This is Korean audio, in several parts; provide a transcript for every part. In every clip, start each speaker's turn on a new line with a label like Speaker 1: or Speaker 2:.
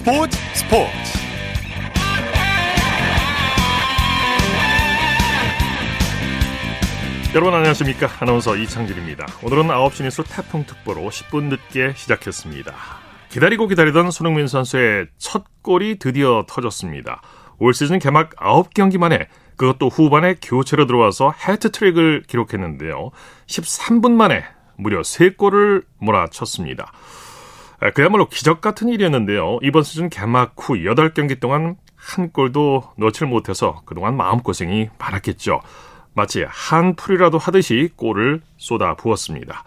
Speaker 1: 스포츠 스포츠. 여러분 안녕하십니까? 아나운서 이창진입니다. 오늘은 9시 뉴스 태풍특보로 10분 늦게 시작했습니다. 기다리고 기다리던 손흥민 선수의 첫 골이 드디어 터졌습니다. 올 시즌 개막 9경기 만에 그것도 후반에 교체로 들어와서 해트트릭을 기록했는데요. 13분 만에 무려 3골을 몰아쳤습니다. 아, 그야말로 기적 같은 일이었는데요. 이번 시즌 개막 후 8경기 동안 한 골도 넣질 못해서 그동안 마음고생이 많았겠죠. 마치 한 풀이라도 하듯이 골을 쏟아 부었습니다.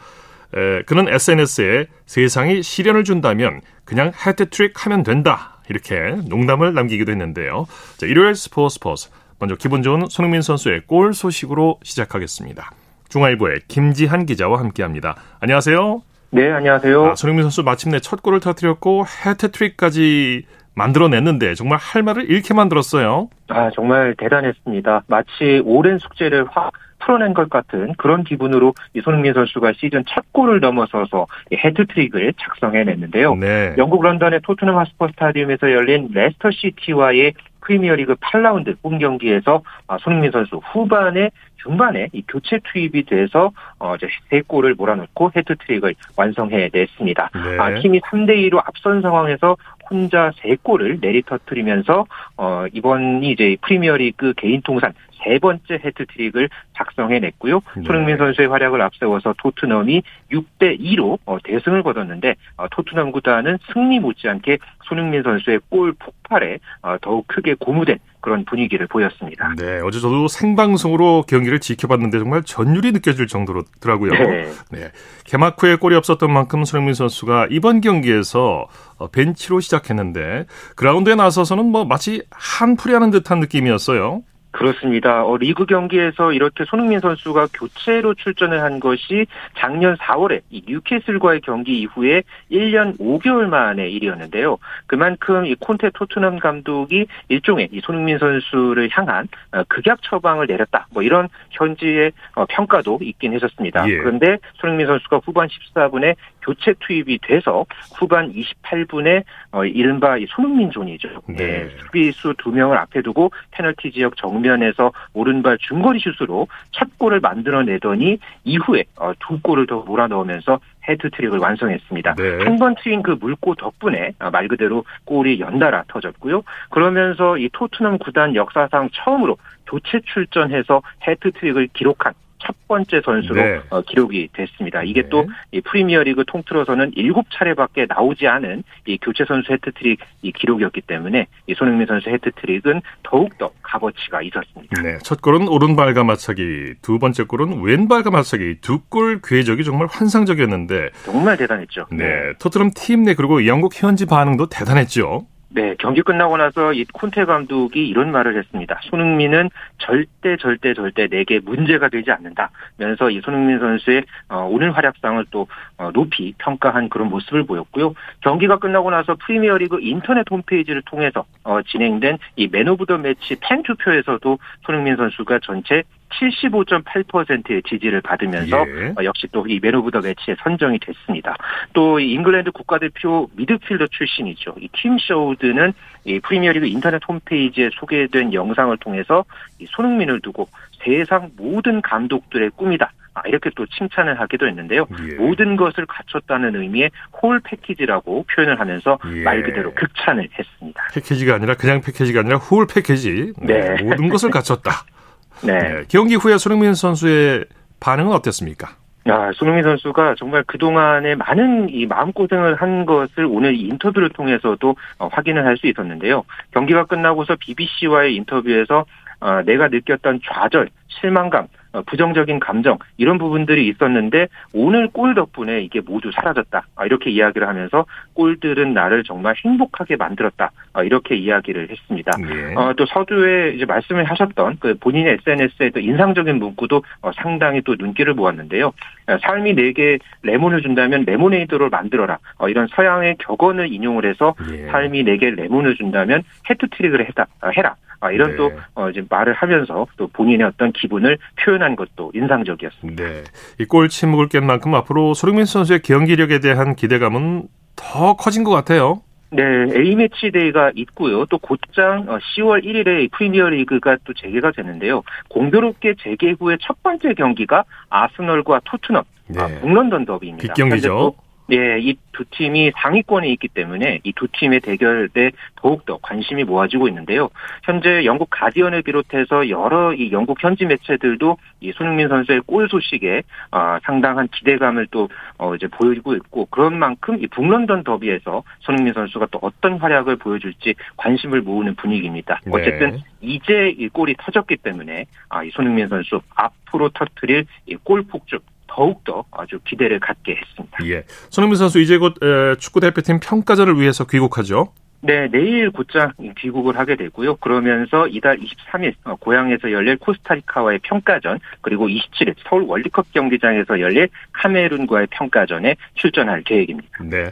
Speaker 1: 에, 그는 SNS에 세상이 시련을 준다면 그냥 헤트트릭 하면 된다. 이렇게 농담을 남기기도 했는데요. 자, 일요일 스포츠 스포츠. 먼저 기분 좋은 손흥민 선수의 골 소식으로 시작하겠습니다. 중앙일보의 김지한 기자와 함께합니다. 안녕하세요.
Speaker 2: 네, 안녕하세요. 아,
Speaker 1: 손흥민 선수 마침내 첫 골을 터뜨렸고 해트트릭까지 만들어냈는데 정말 할 말을 잃게 만들었어요.
Speaker 2: 아, 정말 대단했습니다. 마치 오랜 숙제를 확 풀어낸 것 같은 그런 기분으로 이 손흥민 선수가 시즌 첫 골을 넘어서서 해트트릭을 작성해냈는데요. 네. 영국 런던의 토트넘 핫스퍼 스타디움에서 열린 레스터 시티와의 프리미어리그 8라운드 홈 경기에서 아, 손흥민 선수 후반에 중반에 이 교체 투입이 돼서 어 이제 세 골을 몰아넣고 해트트릭을 완성해 냈습니다. 네. 아, 팀이 3대 2로 앞선 상황에서 혼자 세 골을 내리터뜨리면서 어 이번이 이제 프리미어리그 개인 통산 세 번째 헤트트릭을 작성해냈고요. 네. 손흥민 선수의 활약을 앞세워서 토트넘이 6대 2로 어, 대승을 거뒀는데 어, 토트넘 구단은 승리 못지않게 손흥민 선수의 골 폭발에 어, 더욱 크게 고무된 그런 분위기를 보였습니다.
Speaker 1: 네, 어제 저도 생방송으로 경기를 지켜봤는데 정말 전율이 느껴질 정도로더라고요. 네. 네. 개막 후에 골이 없었던 만큼 손흥민 선수가 이번 경기에서 벤치로 시작했는데 그라운드에 나서서는 뭐 마치 한풀이 하는 듯한 느낌이었어요.
Speaker 2: 그렇습니다. 어, 리그 경기에서 이렇게 손흥민 선수가 교체로 출전을 한 것이 작년 4월에 이 뉴캐슬과의 경기 이후에 1년 5개월 만의 일이었는데요. 그만큼 이 콘테 토트넘 감독이 일종의 이 손흥민 선수를 향한 어, 극약 처방을 내렸다. 뭐 이런 현지의 어, 평가도 있긴 했었습니다. 예. 그런데 손흥민 선수가 후반 14분에 교체 투입이 돼서 후반 28분에 어, 이른바 손흥민 존이죠. 네. 네. 수비수 두 명을 앞에 두고 페널티 지역 정면에서 오른발 중거리 슛으로 첫 골을 만들어내더니 이후에 어, 두 골을 더 몰아넣으면서 해트트릭을 완성했습니다. 네. 한번 트인 그 물꼬 덕분에 어, 말 그대로 골이 연달아 터졌고요. 그러면서 이 토트넘 구단 역사상 처음으로 교체 출전해서 해트트릭을 기록한 첫 번째 선수로 네. 어, 기록이 됐습니다. 이게 네. 또이 프리미어리그 통틀어서는 7차례밖에 나오지 않은 이 교체 선수 헤트트릭 이 기록이었기 때문에 이 손흥민 선수 헤트트릭은 더욱더 값어치가 있었습니다.
Speaker 1: 네, 첫 골은 오른발 가마차기, 두 번째 골은 왼발 가마차기, 두 골 궤적이 정말 환상적이었는데
Speaker 2: 정말 대단했죠.
Speaker 1: 네, 토트넘 팀 내 그리고 영국 현지 반응도 대단했죠.
Speaker 2: 네, 경기 끝나고 나서 이 콘테 감독이 이런 말을 했습니다. 손흥민은 절대 절대 절대 내게 문제가 되지 않는다. 면서 이 손흥민 선수의 어, 오늘 활약상을 또 어, 높이 평가한 그런 모습을 보였고요. 경기가 끝나고 나서 프리미어리그 인터넷 홈페이지를 통해서 어, 진행된 이 man of the match 팬 투표에서도 손흥민 선수가 전체 75.8%의 지지를 받으면서 예. 어, 역시 또 이 man of the match에 선정이 됐습니다. 또 잉글랜드 국가대표 미드필더 출신이죠. 이 팀 셔우드는 이 프리미어리그 인터넷 홈페이지에 소개된 영상을 통해서 이 손흥민을 두고 세상 모든 감독들의 꿈이다. 아, 이렇게 또 칭찬을 하기도 했는데요. 예. 모든 것을 갖췄다는 의미의 홀 패키지라고 표현을 하면서 예. 말 그대로 극찬을 했습니다.
Speaker 1: 패키지가 아니라 그냥 패키지가 아니라 홀 패키지. 네. 네. 모든 것을 갖췄다. 네. 네. 경기 후에 손흥민 선수의 반응은 어땠습니까?
Speaker 2: 야, 손흥민 선수가 정말 그동안에 많은 이 마음고생을 한 것을 오늘 인터뷰를 통해서도 어, 확인을 할 수 있었는데요. 경기가 끝나고서 BBC와의 인터뷰에서 어, 내가 느꼈던 좌절, 실망감, 어, 부정적인 감정 이런 부분들이 있었는데 오늘 골 덕분에 이게 모두 사라졌다 아, 이렇게 이야기를 하면서 골들은 나를 정말 행복하게 만들었다 아, 이렇게 이야기를 했습니다. 예. 어, 또 서두에 이제 말씀을 하셨던 그 본인의 SNS에 도 인상적인 문구도 어, 상당히 또 눈길을 모았는데요. 어, 삶이 내게 레몬을 준다면 레모네이드를 만들어라 어, 이런 서양의 격언을 인용을 해서 예. 삶이 내게 레몬을 준다면 해트트릭을 해라 아, 이런 네. 또 어, 이제 말을 하면서 또 본인의 어떤 기분을 표현한 것도 인상적이었습니다.
Speaker 1: 네. 이 골 침묵을 깬 만큼 앞으로 손흥민 선수의 경기력에 대한 기대감은 더 커진 것 같아요.
Speaker 2: 네, A매치 데이가 있고요. 또 곧장 10월 1일에 프리미어 리그가 또 재개가 되는데요. 공교롭게 재개 후에 첫 번째 경기가 아스널과 토트넘, 네. 아, 북런던 더비입니다.
Speaker 1: 빅경기죠.
Speaker 2: 예, 이 두 팀이 상위권에 있기 때문에 이 두 팀의 대결에 더욱더 관심이 모아지고 있는데요. 현재 영국 가디언을 비롯해서 여러 이 영국 현지 매체들도 이 손흥민 선수의 골 소식에 어, 상당한 기대감을 또 어, 이제 보이고 있고 그런 만큼 이 북런던 더비에서 손흥민 선수가 또 어떤 활약을 보여줄지 관심을 모으는 분위기입니다. 네. 어쨌든 이제 이 골이 터졌기 때문에 아, 이 손흥민 선수 앞으로 터트릴 이 골 폭죽 더욱더 아주 기대를 갖게 했습니다.
Speaker 1: 예. 손흥민 선수 이제 곧 축구 대표팀 평가전을 위해서 귀국하죠?
Speaker 2: 네, 내일 곧장 귀국을 하게 되고요. 그러면서 이달 23일 어, 고향에서 열릴 코스타리카와의 평가전 그리고 27일 서울 월드컵 경기장에서 열릴 카메룬과의 평가전에 출전할 계획입니다.
Speaker 1: 네.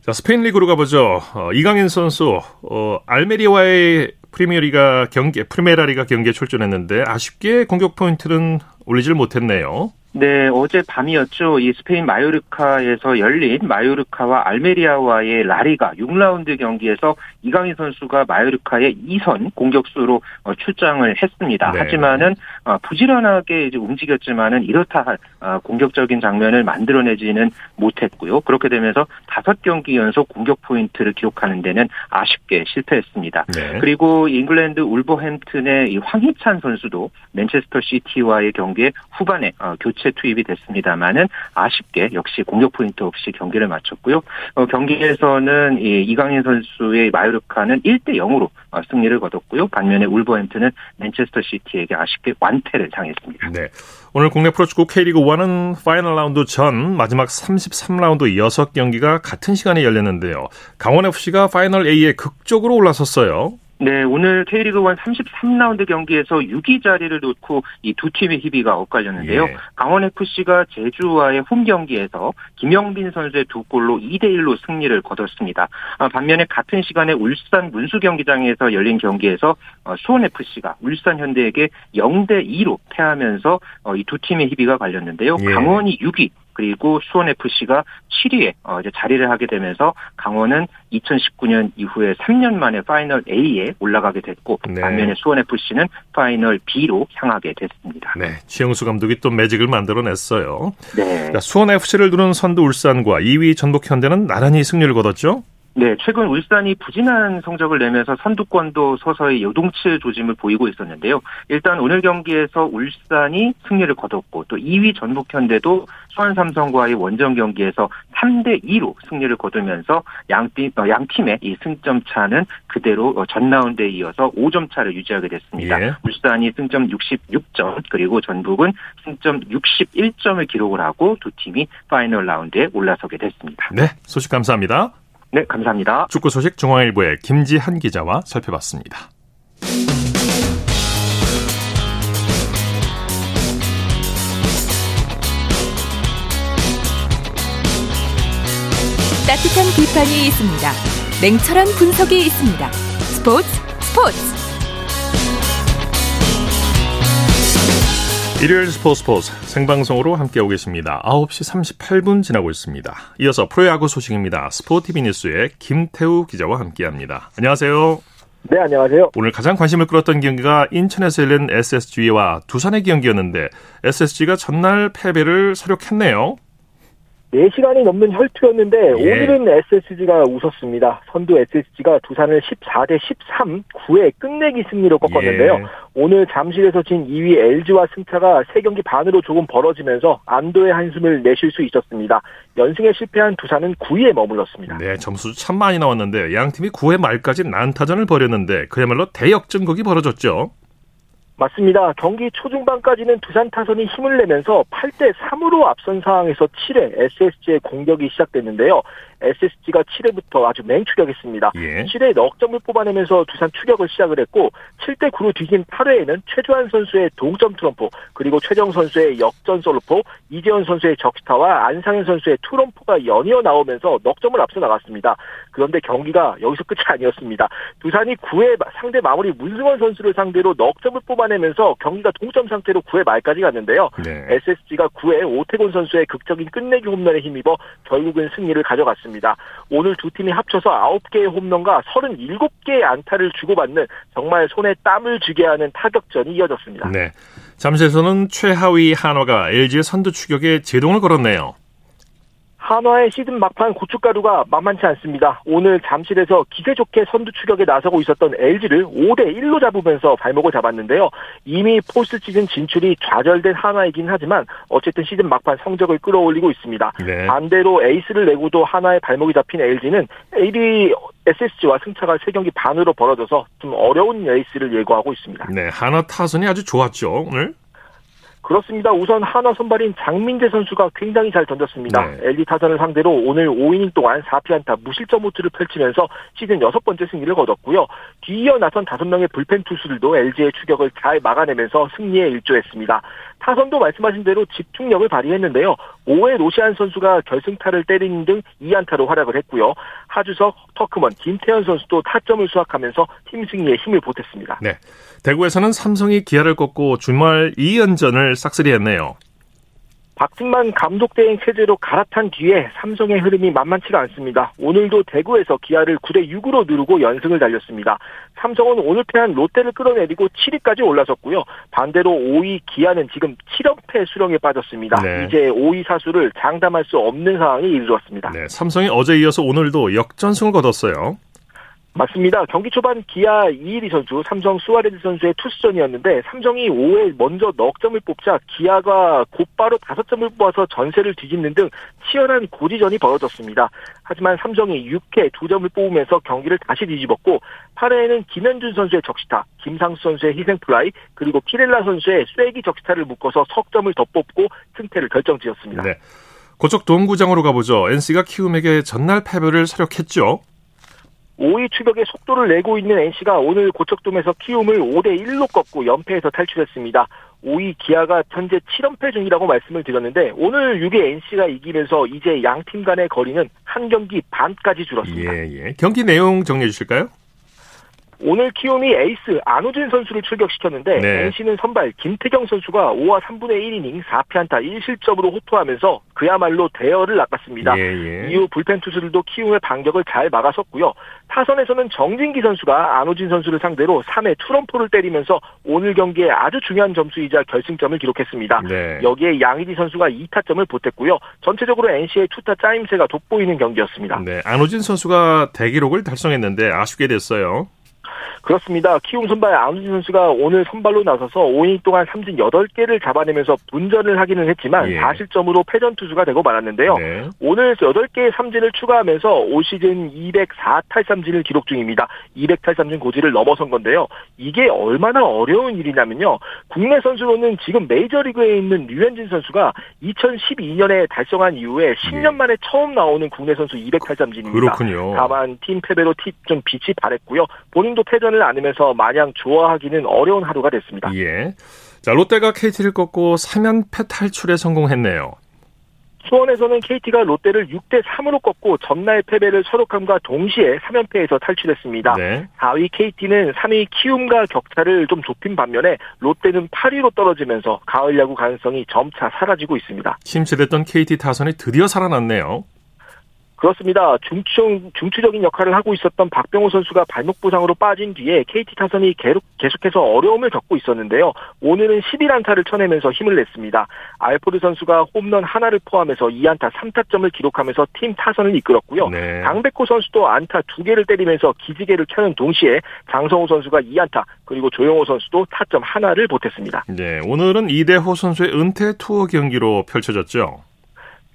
Speaker 1: 자, 스페인 리그로 가보죠. 어, 이강인 선수 어, 알메리아와의 프리미어리가 경기 프리메라리가 경기에 출전했는데 아쉽게 공격 포인트는 올리질 못했네요.
Speaker 2: 네, 어제 밤이었죠. 이 스페인 마요르카에서 열린 마요르카와 알메리아와의 라리가 6라운드 경기에서 이강인 선수가 마요르카의 2선 공격수로 어, 출장을 했습니다. 네. 하지만은 어, 부지런하게 이제 움직였지만은 이렇다 할 어, 공격적인 장면을 만들어내지는 못했고요. 그렇게 되면서 다섯 경기 연속 공격 포인트를 기록하는 데는 아쉽게 실패했습니다. 네. 그리고 잉글랜드 울버햄튼의 이 황희찬 선수도 맨체스터 시티와의 경기에 후반에 교체 교체 투입이 됐습니다만은 아쉽게 역시 공격 포인트 없이 경기를 마쳤고요. 어, 경기에서는 이 이강인 선수의 마요르카는 1대 0으로 어, 승리를 거뒀고요. 반면에 울버햄튼은 맨체스터 시티에게 아쉽게 완패를 당했습니다.
Speaker 1: 네. 오늘 국내 프로축구 K리그 1은 파이널 라운드 전 마지막 33라운드 6경기가 같은 시간에 열렸는데요. 강원FC가 파이널 A에 극적으로 올라섰어요.
Speaker 2: 네, 오늘 K리그 1 33라운드 경기에서 6위 자리를 놓고 이 두 팀의 희비가 엇갈렸는데요. 예. 강원 FC가 제주와의 홈 경기에서 김영빈 선수의 두 골로 2대 1로 승리를 거뒀습니다. 아, 반면에 같은 시간에 울산 문수 경기장에서 열린 경기에서 어, 수원 FC가 울산 현대에게 0대 2로 패하면서 어, 이 두 팀의 희비가 갈렸는데요. 예. 강원이 6위, 그리고 수원 FC가 7위에 어, 이제 자리를 하게 되면서 강원은 2019년 이후에 3년 만에 파이널 A에 올라가게 됐고 네. 반면에 수원 FC는 파이널 B로 향하게 됐습니다.
Speaker 1: 네, 최용수 감독이 또 매직을 만들어냈어요. 네. 수원 FC를 두는 선두 울산과 2위 전북 현대는 나란히 승리를 거뒀죠.
Speaker 2: 네, 최근 울산이 부진한 성적을 내면서 선두권도 서서히 요동칠 조짐을 보이고 있었는데요. 일단 오늘 경기에서 울산이 승리를 거뒀고 또 2위 전북현대도 수원 삼성과의 원정 경기에서 3대 2로 승리를 거두면서 양팀 어, 양팀의 이 승점 차는 그대로 어, 전 라운드에 이어서 5점 차를 유지하게 됐습니다. 예. 울산이 승점 66점 그리고 전북은 승점 61점을 기록을 하고 두 팀이 파이널 라운드에 올라서게 됐습니다.
Speaker 1: 네, 소식 감사합니다.
Speaker 2: 네, 감사합니다.
Speaker 1: 축구 소식 중앙일보의 김지한 기자와 살펴봤습니다.
Speaker 3: 따뜻한 비판이 있습니다. 냉철한 분석이 있습니다. 스포츠 스포츠.
Speaker 1: 일요일 스포츠 스포츠 생방송으로 함께하고 계십니다. 9시 38분 지나고 있습니다. 이어서 프로야구 소식입니다. 스포티비 뉴스의 김태우 기자와 함께합니다. 안녕하세요.
Speaker 4: 네, 안녕하세요.
Speaker 1: 오늘 가장 관심을 끌었던 경기가 인천에서 열린 SSG와 두산의 경기였는데 SSG가 전날 패배를 서력했네요.
Speaker 4: 4시간이 넘는 혈투였는데 예. 오늘은 SSG가 웃었습니다. 선두 SSG가 두산을 14대 13, 9회 끝내기 승리로 꺾었는데요. 예. 오늘 잠실에서 진 2위 LG와 승차가 3경기 반으로 조금 벌어지면서 안도의 한숨을 내쉴 수 있었습니다. 연승에 실패한 두산은 9위에 머물렀습니다.
Speaker 1: 네, 점수 참 많이 나왔는데 양 팀이 9회 말까지 난타전을 벌였는데 그야말로 대역전극이 벌어졌죠.
Speaker 4: 맞습니다. 경기 초중반까지는 두산 타선이 힘을 내면서 8대 3으로 앞선 상황에서 7회 SSG의 공격이 시작됐는데요. SSG가 7회부터 아주 맹추격했습니다. 예. 7회 넉 점을 뽑아내면서 두산 추격을 시작을 했고 7대 9로 뒤진 8회에는 최주환 선수의 동점 트럼프 그리고 최정 선수의 역전 솔로포 이재현 선수의 적시타와 안상현 선수의 투럼프가 연이어 나오면서 넉 점을 앞서 나갔습니다. 그런데 경기가 여기서 끝이 아니었습니다. 두산이 9회 상대 마무리 문승원 선수를 상대로 넉 점을 뽑아 뽑아내면서 경기가 동점 상태로 9회 말까지 갔는데요. 네. SSG가 9회 오태곤 선수의 극적인 끝내기 홈런에 힘입어 결국은 승리를 가져갔습니다. 오늘 두 팀이 합쳐서 9개의 홈런과 37개의 안타를 주고받는 정말 손에 땀을 쥐게 하는 타격전이 이어졌습니다.
Speaker 1: 네. 잠실에서는 최하위 한화가 LG의 선두 추격에 제동을 걸었네요.
Speaker 4: 한화의 시즌 막판 고춧가루가 만만치 않습니다. 오늘 잠실에서 기세 좋게 선두 추격에 나서고 있었던 LG를 5대 1로 잡으면서 발목을 잡았는데요. 이미 포스트 시즌 진출이 좌절된 한화이긴 하지만 어쨌든 시즌 막판 성적을 끌어올리고 있습니다. 네. 반대로 에이스를 내고도 한화에 발목이 잡힌 LG는 AD SSG와 승차가 3경기 반으로 벌어져서 좀 어려운 레이스를 예고하고 있습니다.
Speaker 1: 네, 한화 타선이 아주 좋았죠, 오늘?
Speaker 4: 그렇습니다. 우선 한화 선발인 장민재 선수가 굉장히 잘 던졌습니다. 네. LG 타선을 상대로 오늘 5이닝 동안 4피안타 무실점 호투를 펼치면서 시즌 여섯 번째 승리를 거뒀고요. 뒤이어 나선 5명의 불펜 투수들도 LG의 추격을 잘 막아내면서 승리에 일조했습니다. 타선도 말씀하신 대로 집중력을 발휘했는데요. 5회 로시안 선수가 결승타를 때리는 등 2안타로 활약을 했고요. 하주석, 터크먼, 김태현 선수도 타점을 수확하면서 팀 승리에 힘을 보탰습니다.
Speaker 1: 네. 대구에서는 삼성이 기아를 꺾고 주말 2연전을 싹쓸이했네요.
Speaker 4: 박진만 감독 대행 체제로 갈아탄 뒤에 삼성의 흐름이 만만치가 않습니다. 오늘도 대구에서 기아를 9대 6으로 누르고 연승을 달렸습니다. 삼성은 오늘 패한 롯데를 끌어내리고 7위까지 올라섰고요. 반대로 5위 기아는 지금 7연패 수렁에 빠졌습니다. 네. 이제 5위 사수를 장담할 수 없는 상황에 이르렀습니다.
Speaker 1: 네, 삼성이 어제 이어서 오늘도 역전승을 거뒀어요.
Speaker 4: 맞습니다. 경기 초반 기아 이일이 선수, 삼성 수아레즈 선수의 투수전이었는데 삼성이 5회 먼저 넉 점을 뽑자 기아가 곧바로 5점을 뽑아서 전세를 뒤집는 등 치열한 고지전이 벌어졌습니다. 하지만 삼성이 6회 2점을 뽑으면서 경기를 다시 뒤집었고 8회에는 김현준 선수의 적시타, 김상수 선수의 희생플라이, 그리고 피렐라 선수의 쐐기 적시타를 묶어서 석점을 더 뽑고 승패를 결정지었습니다. 네.
Speaker 1: 고척 동구장으로 가보죠. NC가 키움에게 전날 패배를 사력했죠.
Speaker 4: 5위 추격에 속도를 내고 있는 NC가 오늘 고척돔에서 키움을 5대 1로 꺾고 연패에서 탈출했습니다. 5위 기아가 현재 7연패 중이라고 말씀을 드렸는데 오늘 6위 NC가 이기면서 이제 양 팀 간의 거리는 한 경기 반까지 줄었습니다.
Speaker 1: 예, 예. 경기 내용 정리해 주실까요?
Speaker 4: 오늘 키움이 에이스 안우진 선수를 출격시켰는데 네. NC는 선발 김태경 선수가 5와 3분의 1이닝 4피안타 1실점으로 호투하면서 그야말로 대열을 낚았습니다. 예, 예. 이후 불펜 투수들도 키움의 반격을 잘 막아섰고요. 타선에서는 정진기 선수가 안우진 선수를 상대로 3회 투런포를 때리면서 오늘 경기에 아주 중요한 점수이자 결승점을 기록했습니다. 네. 여기에 양희지 선수가 2타점을 보탰고요. 전체적으로 NC의 투타 짜임새가 돋보이는 경기였습니다.
Speaker 1: 네, 안우진 선수가 대기록을 달성했는데 아쉽게 됐어요.
Speaker 4: 그렇습니다. 키움 선발 안우진 선수가 오늘 선발로 나서서 5이닝 동안 삼진 8개를 잡아내면서 분전을 하기는 했지만 예. 4실점으로 패전 투수가 되고 말았는데요. 네. 오늘 8개의 삼진을 추가하면서 올 시즌 204탈삼진을 기록 중입니다. 200탈삼진 고지를 넘어선 건데요. 이게 얼마나 어려운 일이냐면요. 국내 선수로는 지금 메이저리그에 있는 류현진 선수가 2012년에 달성한 이후에 10년 만에 처음 나오는 국내 선수 200탈삼진입니다.
Speaker 1: 그렇군요.
Speaker 4: 다만 팀 패배로 좀 빛이 발했고요. 본인도 패전을 안으면서 마냥 좋아하기는 어려운 하루가 됐습니다.
Speaker 1: 예. 자, 롯데가 KT를 꺾고 3연패 탈출에 성공했네요.
Speaker 4: 수원에서는 KT가 롯데를 6대 3으로 꺾고 전날 패배를 서독함과 동시에 3연패에서 탈출했습니다. 네. 4위 KT는 3위 키움과 격차를 좀 좁힌 반면에 롯데는 8위로 떨어지면서 가을 야구 가능성이 점차 사라지고 있습니다.
Speaker 1: 침체됐던 KT 타선이 드디어 살아났네요.
Speaker 4: 그렇습니다. 중추, 중추적인 역할을 하고 있었던 박병호 선수가 발목 부상으로 빠진 뒤에 KT 타선이 계속, 계속해서 어려움을 겪고 있었는데요. 오늘은 11안타를 쳐내면서 힘을 냈습니다. 알포드 선수가 홈런 하나를 포함해서 2안타 3타점을 기록하면서 팀 타선을 이끌었고요. 네. 강백호 선수도 안타 2개를 때리면서 기지개를 켜는 동시에 장성호 선수가 2안타 그리고 조영호 선수도 타점 하나를 보탰습니다.
Speaker 1: 네, 오늘은 이대호 선수의 은퇴 투어 경기로 펼쳐졌죠.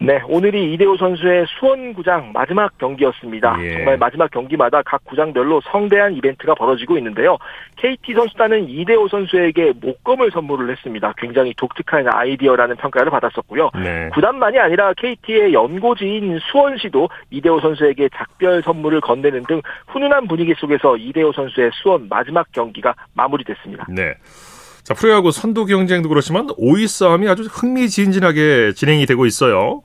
Speaker 4: 네, 오늘이 이대호 선수의 수원구장 마지막 경기였습니다. 예. 정말 마지막 경기마다 각 구장별로 성대한 이벤트가 벌어지고 있는데요. KT 선수단은 이대호 선수에게 목검을 선물을 했습니다. 굉장히 독특한 아이디어라는 평가를 받았었고요. 네. 구단만이 아니라 KT의 연고지인 수원시도 이대호 선수에게 작별 선물을 건네는 등 훈훈한 분위기 속에서 이대호 선수의 수원 마지막 경기가 마무리됐습니다.
Speaker 1: 네. 자, 프로야구 선두 경쟁도 그렇지만 5위 싸움이 아주 흥미진진하게 진행이 되고 있어요.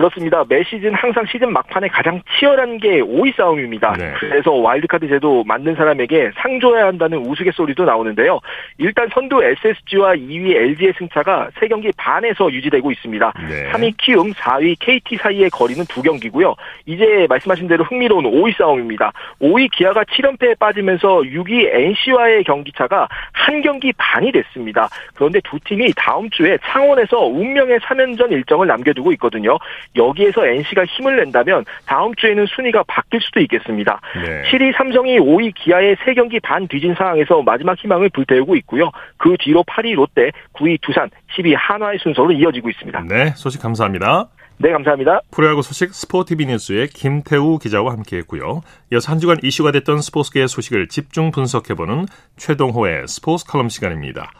Speaker 4: 그렇습니다. 매 시즌 항상 시즌 막판에 가장 치열한 게 5위 싸움입니다.
Speaker 1: 네.
Speaker 4: 그래서 와일드카드 제도 만든 사람에게 상 줘야 한다는 우스갯소리도 나오는데요. 일단 선두 SSG와 2위 LG의 승차가 3경기 반에서 유지되고 있습니다.
Speaker 1: 네.
Speaker 4: 3위 키움, 4위 KT 사이의 거리는 두 경기고요. 이제 말씀하신 대로 흥미로운 5위 싸움입니다. 5위 기아가 7연패에 빠지면서 6위 NC와의 경기차가 한 경기 반이 됐습니다. 그런데 두 팀이 다음 주에 창원에서 운명의 3연전 일정을 남겨두고 있거든요. 여기에서 NC가 힘을 낸다면 다음 주에는 순위가 바뀔 수도 있겠습니다.
Speaker 1: 네.
Speaker 4: 7위 삼성이 5위 기아의 3경기 반 뒤진 상황에서 마지막 희망을 불태우고 있고요. 그 뒤로 8위 롯데, 9위 두산, 10위 한화의 순서로 이어지고 있습니다.
Speaker 1: 네, 소식 감사합니다.
Speaker 4: 네, 감사합니다.
Speaker 1: 프로야구 소식 스포티비 뉴스의 김태우 기자와 함께했고요. 이어서 한 주간 이슈가 됐던 스포츠계의 소식을 집중 분석해보는 최동호의 스포츠 칼럼 시간입니다.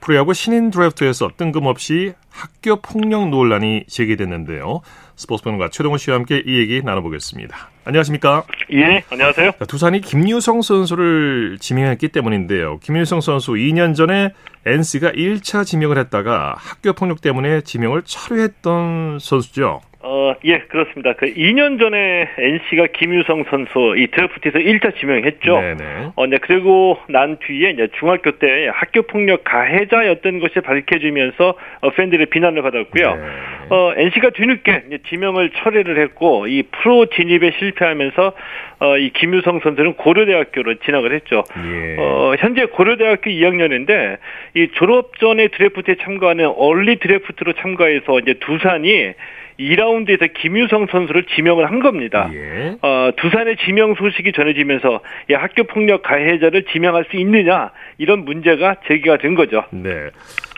Speaker 1: 프로야구 신인 드래프트에서 뜬금없이 학교 폭력 논란이 제기됐는데요. 스포츠 평론가 최동호 씨와 함께 이 얘기 나눠보겠습니다. 안녕하십니까?
Speaker 5: 예, 안녕하세요.
Speaker 1: 두산이 김유성 선수를 지명했기 때문인데요. 김유성 선수 2년 전에 NC가 1차 지명을 했다가 학교 폭력 때문에 지명을 철회했던 선수죠.
Speaker 5: 어, 예, 그렇습니다. 그 2년 전에 NC가 김유성 선수 이 드래프트에서 1차 지명했죠.
Speaker 1: 네네.
Speaker 5: 어, 네, 그리고 난 뒤에 이제 중학교 때 학교 폭력 가해자였던 것이 밝혀지면서 어, 팬들의 비난을 받았고요.
Speaker 1: 네.
Speaker 5: 어, NC가 뒤늦게 지명을 철회를 했고 이 프로 진입에 실패하면서 어, 이 김유성 선수는 고려대학교로 진학을 했죠.
Speaker 1: 예.
Speaker 5: 어, 현재 고려대학교 2학년인데 이 졸업 전에 드래프트에 참가하는 얼리 드래프트로 참가해서 이제 두산이 2라운드에서 김유성 선수를 지명을 한 겁니다.
Speaker 1: 예.
Speaker 5: 어, 두산의 지명 소식이 전해지면서 이 학교 폭력 가해자를 지명할 수 있느냐 이런 문제가 제기가 된 거죠.
Speaker 1: 네.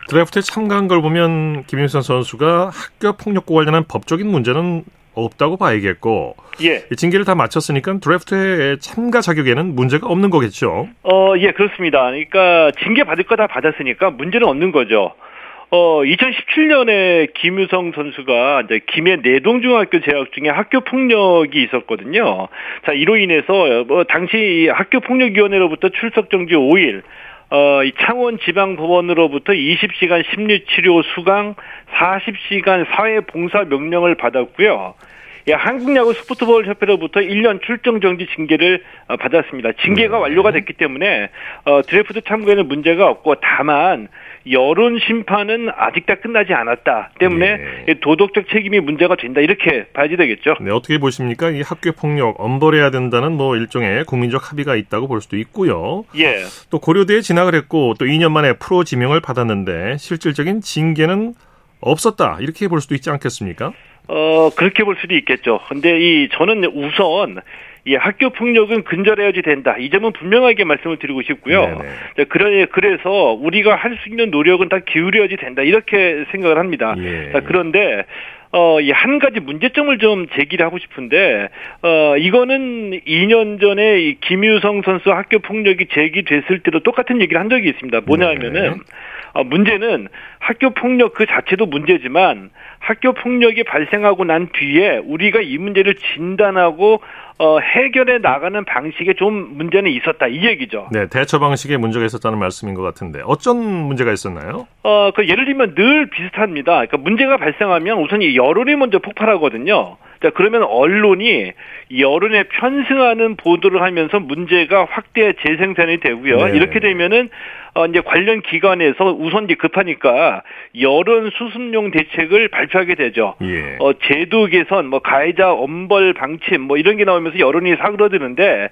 Speaker 1: 드래프트에 참가한 걸 보면 김윤선 선수가 학교 폭력과 관련한 법적인 문제는 없다고 봐야겠고
Speaker 5: 예.
Speaker 1: 이 징계를 다 마쳤으니까 드래프트에 참가 자격에는 문제가 없는 거겠죠.
Speaker 5: 어, 예, 그렇습니다. 그러니까 징계 받을 거 다 받았으니까 문제는 없는 거죠. 어, 2017년에 김유성 선수가 이제 김해 내동중학교 재학 중에 학교 폭력이 있었거든요. 자, 이로 인해서 뭐 당시 학교 폭력위원회로부터 출석 정지 5일, 어, 이 창원 지방법원으로부터 20시간 심리치료 수강, 40시간 사회봉사 명령을 받았고요. 예, 한국야구 스포츠볼 협회로부터 1년 출정 정지 징계를 어, 받았습니다. 징계가
Speaker 1: 네.
Speaker 5: 완료가 됐기 때문에 어, 드래프트 참가에는 문제가 없고 다만 여론 심판은 아직 다 끝나지 않았다 때문에
Speaker 1: 네.
Speaker 5: 이 도덕적 책임이 문제가 된다 이렇게 봐야지 되겠죠.
Speaker 1: 네, 어떻게 보십니까? 이 학교 폭력 엄벌해야 된다는 뭐 일종의 국민적 합의가 있다고 볼 수도 있고요.
Speaker 5: 예.
Speaker 1: 또 고려대에 진학을 했고 또 2년 만에 프로 지명을 받았는데 실질적인 징계는 없었다 이렇게 볼 수도 있지 않겠습니까?
Speaker 5: 어, 그렇게 볼 수도 있겠죠. 근데 이, 저는 우선, 이 학교 폭력은 근절해야지 된다. 이 점은 분명하게 말씀을 드리고 싶고요.
Speaker 1: 네네.
Speaker 5: 자, 그래, 그래서 우리가 할 수 있는 노력은 다 기울여야지 된다. 이렇게 생각을 합니다.
Speaker 1: 예.
Speaker 5: 자, 그런데, 어, 이 한 가지 문제점을 좀 제기를 하고 싶은데, 어, 이거는 2년 전에 이 김유성 선수 학교 폭력이 제기됐을 때도 똑같은 얘기를 한 적이 있습니다. 뭐냐 하면은,
Speaker 1: 네.
Speaker 5: 어, 문제는 학교 폭력 그 자체도 문제지만 학교 폭력이 발생하고 난 뒤에 우리가 이 문제를 진단하고 어, 해결해 나가는 방식에 좀 문제는 있었다 이 얘기죠.
Speaker 1: 네, 대처 방식에 문제가 있었다는 말씀인 것 같은데 어떤 문제가 있었나요?
Speaker 5: 어, 그 예를 들면 늘 비슷합니다. 그러니까 문제가 발생하면 우선 이 여론이 먼저 폭발하거든요. 자, 그러면 언론이 여론에 편승하는 보도를 하면서 문제가 확대 재생산이 되고요.
Speaker 1: 네.
Speaker 5: 이렇게 되면은 어, 이제 관련 기관에서 우선 이제 급하니까 여론 수습용 대책을 발표하게 되죠.
Speaker 1: 예.
Speaker 5: 어, 제도 개선, 뭐 가해자 엄벌 방침, 뭐 이런 게 나오면서 여론이 사그러드는데,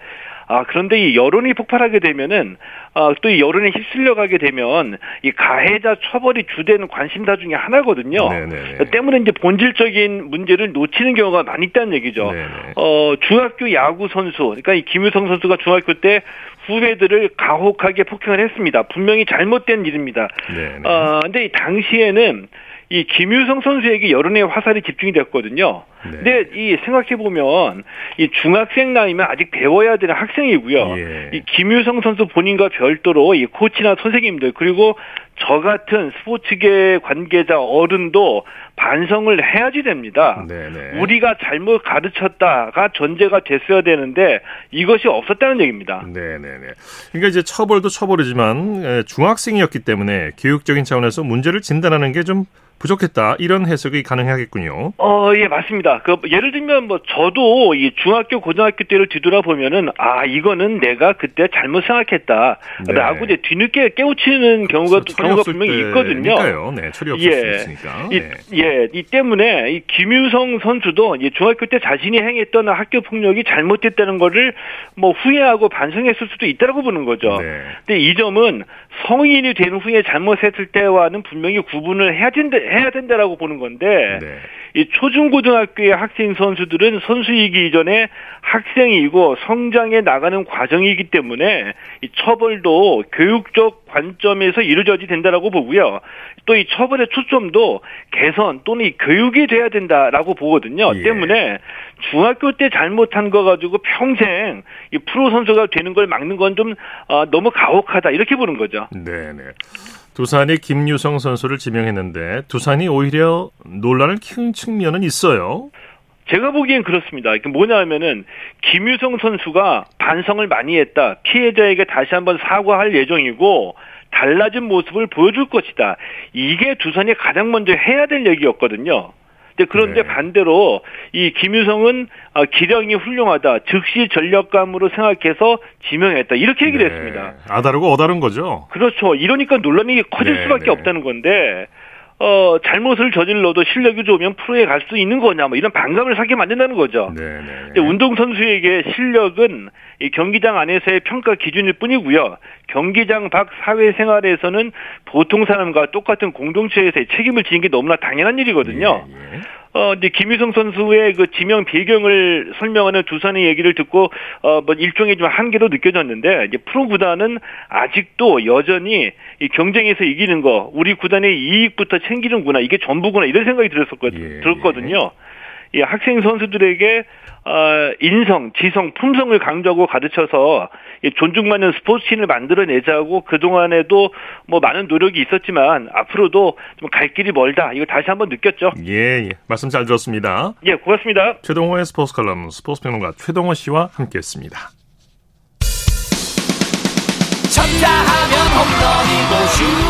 Speaker 5: 아 그런데 이 여론이 폭발하게 되면은 아, 또 이 여론에 휩쓸려 가게 되면 이 가해자 처벌이 주된 관심사 중에 하나거든요.
Speaker 1: 네네네.
Speaker 5: 때문에 이제 본질적인 문제를 놓치는 경우가 많이 있다는 얘기죠.
Speaker 1: 네네.
Speaker 5: 어, 중학교 야구 선수, 그러니까 이 김유성 선수가 중학교 때 후배들을 가혹하게 폭행을 했습니다. 분명히 잘못된 일입니다.
Speaker 1: 네네.
Speaker 5: 어, 근데 이 당시에는 이 김유성 선수에게 여론의 화살이 집중이 됐거든요.
Speaker 1: 네.
Speaker 5: 근데 이 생각해 보면 이 중학생 나이면 아직 배워야 되는 학생이고요.
Speaker 1: 예.
Speaker 5: 이 김유성 선수 본인과 별도로 이 코치나 선생님들 그리고 저 같은 스포츠계 관계자 어른도 반성을 해야지 됩니다.
Speaker 1: 네네.
Speaker 5: 우리가 잘못 가르쳤다가 전제가 됐어야 되는데 이것이 없었다는 얘기입니다.
Speaker 1: 네네네. 그러니까 이제 처벌도 처벌이지만 에, 중학생이었기 때문에 교육적인 차원에서 문제를 진단하는 게좀 부족했다 이런 해석이 가능하겠군요.
Speaker 5: 어, 예, 맞습니다. 그 예를 들면 뭐 저도 이 중학교 고등학교 때를 뒤돌아보면은 아 이거는 내가 그때 잘못 생각했다라고
Speaker 1: 네.
Speaker 5: 이제 뒤늦게 깨우치는 경우가
Speaker 1: 그렇죠.
Speaker 5: 경우가 분명히
Speaker 1: 없을
Speaker 5: 있거든요.
Speaker 1: 때니까요. 네, 철이 없을
Speaker 5: 예.
Speaker 1: 수 있으니까.
Speaker 5: 이,
Speaker 1: 네.
Speaker 5: 예, 이 때문에 이 김유성 선수도 이 중학교 때 자신이 행했던 학교 폭력이 잘못됐다는 거를 뭐 후회하고 반성했을 수도 있다라고 보는 거죠.
Speaker 1: 네.
Speaker 5: 근데 이 점은 성인이 된 후에 잘못했을 때와는 분명히 구분을 해야 된다 해야 된다라고 보는 건데
Speaker 1: 네.
Speaker 5: 이 초중고등학교의 학생 선수들은 선수이기 이전에 학생이고 성장해 나가는 과정이기 때문에 이 처벌도 교육적 관점에서 이루어져야 된다라고 보고요. 또 이 처벌의 초점도 개선 또는 이 교육이 돼야 된다라고 보거든요.
Speaker 1: 예.
Speaker 5: 때문에 중학교 때 잘못한 거 가지고 평생 이 프로 선수가 되는 걸 막는 건좀 어, 너무 가혹하다 이렇게 보는 거죠.
Speaker 1: 네, 네. 두산이 김유성 선수를 지명했는데 두산이 오히려 논란을 키운 측면은 있어요.
Speaker 5: 제가 보기엔 그렇습니다. 이게 뭐냐면은 김유성 선수가 반성을 많이 했다. 피해자에게 다시 한번 사과할 예정이고 달라진 모습을 보여줄 것이다. 이게 두산이 가장 먼저 해야 될 얘기였거든요. 그런데
Speaker 1: 네.
Speaker 5: 반대로 이 김유성은 아, 기량이 훌륭하다. 즉시 전력감으로 생각해서 지명했다. 이렇게 얘기를
Speaker 1: 네.
Speaker 5: 했습니다.
Speaker 1: 아다르고 어다른 거죠.
Speaker 5: 그렇죠. 이러니까 논란이 커질
Speaker 1: 네,
Speaker 5: 수밖에
Speaker 1: 네.
Speaker 5: 없다는 건데, 어, 잘못을 저질러도 실력이 좋으면 프로에 갈 수 있는 거냐, 뭐 이런 반감을 사게 만든다는 거죠.
Speaker 1: 네, 네.
Speaker 5: 근데 운동선수에게 실력은 이 경기장 안에서의 평가 기준일 뿐이고요. 경기장 밖 사회생활에서는 보통 사람과 똑같은 공동체에서의 책임을 지는 게 너무나 당연한 일이거든요.
Speaker 1: 예, 예.
Speaker 5: 어, 이제 김유성 선수의 그 지명 배경을 설명하는 두산의 얘기를 듣고, 어, 뭐 일종의 좀 한계로 느껴졌는데, 이제 프로 구단은 아직도 여전히 이 경쟁에서 이기는 거, 우리 구단의 이익부터 챙기는구나, 이게 전부구나, 이런 생각이 들었었거,
Speaker 1: 예,
Speaker 5: 들었거든요. 이 학생 선수들에게 어, 인성, 지성, 품성을 강조하고 가르쳐서 이 존중받는 스포츠신을 만들어내자고 그동안에도 뭐 많은 노력이 있었지만 앞으로도 좀 갈 길이 멀다. 이거 다시 한번 느꼈죠.
Speaker 1: 예, 예. 말씀 잘 들었습니다.
Speaker 5: 예, 고맙습니다.
Speaker 1: 최동호의 스포츠 칼럼 스포츠 평론가 최동호 씨와 함께 했습니다.
Speaker 6: 쳤다 하면 홈런이고 슛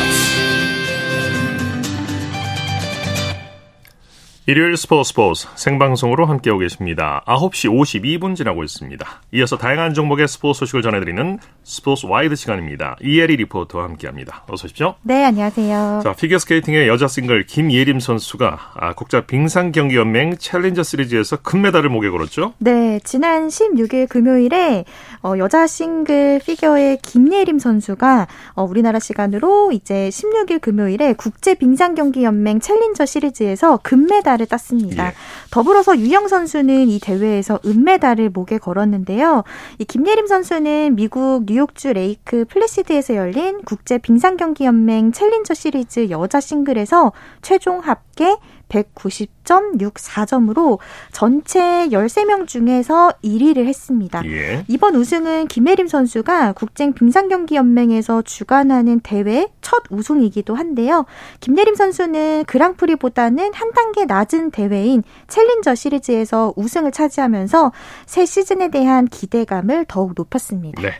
Speaker 1: 일요일 스포츠 스포츠 생방송으로 함께하고 계십니다. 9시 52분 지나고 있습니다. 이어서 다양한 종목의 스포츠 소식을 전해드리는 스포츠 와이드 시간입니다. 이혜리 리포터와 함께합니다. 어서 오십시오.
Speaker 7: 네, 안녕하세요.
Speaker 1: 자, 피겨스케이팅의 여자 싱글 김예림 선수가 아, 국제 빙상경기연맹 챌린저 시리즈에서 금메달을 목에 걸었죠.
Speaker 7: 네, 지난 16일 금요일에 어, 여자 싱글 피겨의 김예림 선수가 어, 우리나라 시간으로 이제 16일 금요일에 국제 빙상경기 연맹 챌린저 시리즈에서 금메달을 땄습니다.
Speaker 1: 예.
Speaker 7: 더불어서 유영 선수는 이 대회에서 은메달을 목에 걸었는데요. 이 김예림 선수는 미국 뉴욕주 레이크 플래시드에서 열린 국제 빙상경기 연맹 챌린저 시리즈 여자 싱글에서 최종 합계 190.64점으로 전체 13명 중에서 1위를 했습니다.
Speaker 1: 예.
Speaker 7: 이번 우승은 김예림 선수가 국제 빙상경기연맹에서 주관하는 대회 첫 우승이기도 한데요. 김예림 선수는 그랑프리보다는 한 단계 낮은 대회인 챌린저 시리즈에서 우승을 차지하면서 새 시즌에 대한 기대감을 더욱 높였습니다.
Speaker 1: 네.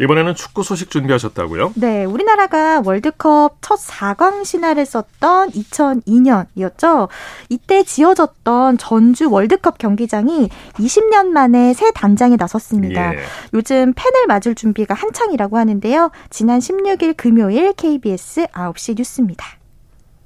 Speaker 1: 이번에는 축구 소식 준비하셨다고요?
Speaker 7: 네, 우리나라가 월드컵 첫 4강 신화를 썼던 2002년이었죠. 이때 지어졌던 전주 월드컵 경기장이 20년 만에 새 단장에 나섰습니다.
Speaker 1: 예.
Speaker 7: 요즘 팬을 맞을 준비가 한창이라고 하는데요. 지난 16일 금요일 KBS 9시 뉴스입니다.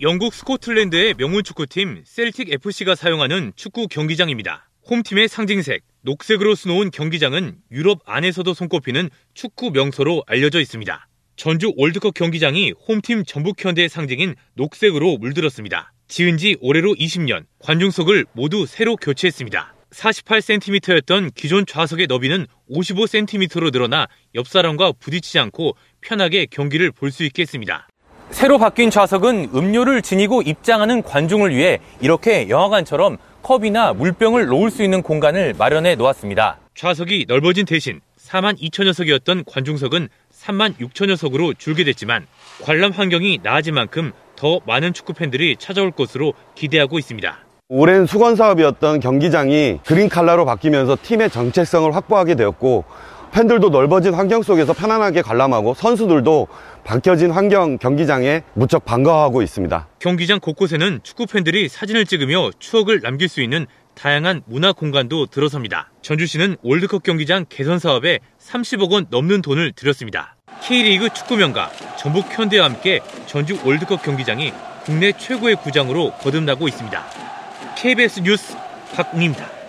Speaker 8: 영국 스코틀랜드의 명문 축구팀 셀틱 FC가 사용하는 축구 경기장입니다. 홈팀의 상징색, 녹색으로 수놓은 경기장은 유럽 안에서도 손꼽히는 축구 명소로 알려져 있습니다. 전주 월드컵 경기장이 홈팀 전북현대의 상징인 녹색으로 물들었습니다. 지은 지 올해로 20년, 관중석을 모두 새로 교체했습니다. 48cm였던 기존 좌석의 너비는 55cm로 늘어나 옆 사람과 부딪히지 않고 편하게 경기를 볼 수 있게 했습니다. 새로 바뀐 좌석은 음료를 지니고 입장하는 관중을 위해 이렇게 영화관처럼 컵이나 물병을 놓을 수 있는 공간을 마련해 놓았습니다. 좌석이 넓어진 대신 4만 2천 여 석이었던 관중석은 3만 6천 여 석으로 줄게 됐지만 관람 환경이 나아진 만큼 더 많은 축구 팬들이 찾아올 것으로 기대하고 있습니다.
Speaker 9: 오랜 수건 사업이었던 경기장이 그린 칼라로 바뀌면서 팀의 정체성을 확보하게 되었고 팬들도 넓어진 환경 속에서 편안하게 관람하고 선수들도 바뀌어진 환경 경기장에 무척 반가워하고 있습니다.
Speaker 8: 경기장 곳곳에는 축구 팬들이 사진을 찍으며 추억을 남길 수 있는 다양한 문화 공간도 들어섭니다. 전주시는 월드컵 경기장 개선 사업에 30억 원 넘는 돈을 들였습니다. K리그 축구 명가 전북 현대와 함께 전주 월드컵 경기장이 국내 최고의 구장으로 거듭나고 있습니다. KBS 뉴스 박웅입니다.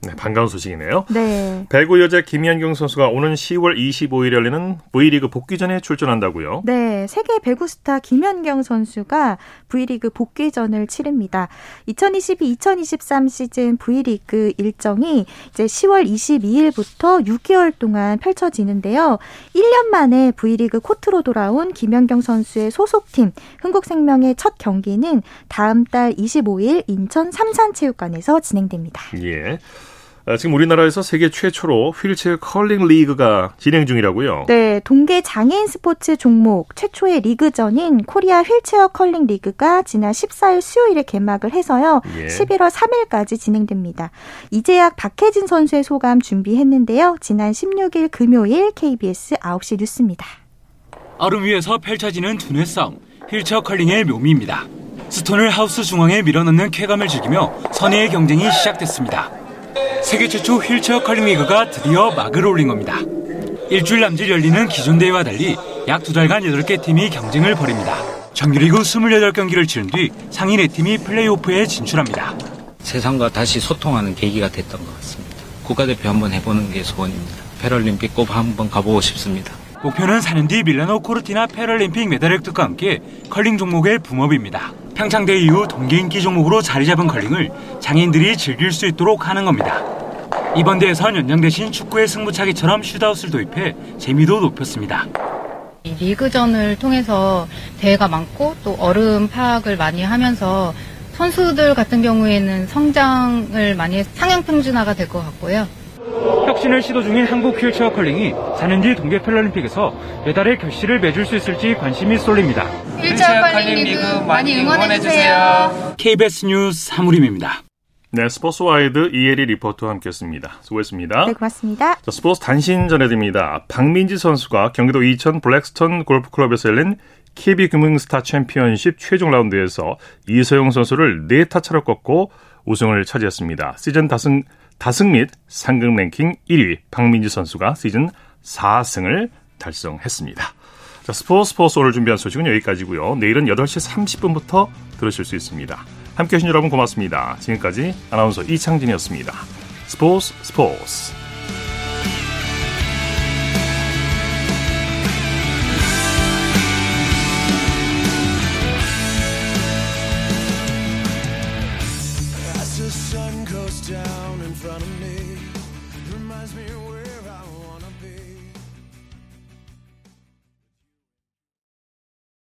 Speaker 1: 네, 반가운 소식이네요.
Speaker 7: 네.
Speaker 1: 배구 여자 김연경 선수가 오는 10월 25일에 열리는 V리그 복귀전에 출전한다고요?
Speaker 7: 네, 세계 배구 스타 김연경 선수가 V리그 복귀전을 치릅니다. 2022-2023 시즌 V리그 일정이 이제 10월 22일부터 6개월 동안 펼쳐지는데요. 1년 만에 V리그 코트로 돌아온 김연경 선수의 소속팀 흥국생명의 첫 경기는 다음 달 25일 인천 삼산체육관에서 진행됩니다.
Speaker 1: 예. 아, 지금 우리나라에서 세계 최초로 휠체어 컬링 리그가 진행 중이라고요.
Speaker 7: 네, 동계 장애인 스포츠 종목 최초의 리그전인 코리아 휠체어 컬링 리그가 지난 14일 수요일에 개막을 해서요.
Speaker 1: 예.
Speaker 7: 11월 3일까지 진행됩니다. 이재학 박혜진 선수의 소감 준비했는데요. 지난 16일 금요일 KBS 9시 뉴스입니다.
Speaker 10: 얼음 위에서 펼쳐지는 두뇌 싸움, 휠체어 컬링의 묘미입니다. 스톤을 하우스 중앙에 밀어넣는 쾌감을 즐기며 선의의 경쟁이 시작됐습니다. 세계 최초 휠체어 컬링 리그가 드디어 막을 올린 겁니다. 일주일 남짓 열리는 기존 대회와 달리 약 두 달간 8개 팀이 경쟁을 벌입니다. 정규리그 28경기를 치른 뒤 상위 4팀이 플레이오프에 진출합니다.
Speaker 11: 세상과 다시 소통하는 계기가 됐던 것 같습니다. 국가대표 한번 해보는 게 소원입니다. 패럴림픽 꼭 한번 가보고 싶습니다.
Speaker 10: 목표는 4년 뒤 밀라노 코르티나 패럴림픽 메달 획득과 함께 컬링 종목의 boom up입니다. 평창대회 이후 동계 인기 종목으로 자리 잡은 컬링을 장애인들이 즐길 수 있도록 하는 겁니다. 이번 대회선 연장 대신 축구의 승부차기처럼 shootout을 도입해 재미도 높였습니다.
Speaker 12: 이 리그전을 통해서 대회가 많고 또 얼음 파악을 많이 하면서 선수들 같은 경우에는 성장을 많이 상향 평준화가 될 것 같고요.
Speaker 10: 혁신을 시도 중인 한국 휠체어 컬링이 4년 뒤 동계 패럴림픽에서 메달의 결실을 맺을 수 있을지 관심이 쏠립니다.
Speaker 12: 휠체어 컬링 리그 많이 응원해주세요.
Speaker 10: KBS 뉴스 사무림입니다.
Speaker 1: 네, 스포츠 와이드 이혜리 리포터와 함께했습니다. 수고했습니다.
Speaker 7: 네, 고맙습니다.
Speaker 1: 자, 스포츠 단신 전해드립니다. 박민지 선수가 경기도 이천 블랙스톤 골프클럽에서 열린 KB 금융스타 챔피언십 최종 라운드에서 이소영 선수를 4타 차로 꺾고 우승을 차지했습니다. 시즌 다승, 다승 및 상금 랭킹 1위 박민지 선수가 시즌 4승을 달성했습니다. 자, 스포츠 스포츠 오늘 준비한 소식은 여기까지고요. 내일은 8시 30분부터 들으실 수 있습니다. 함께 해 주신 여러분 고맙습니다. 지금까지 아나운서 이창진이었습니다. 스포츠 스포츠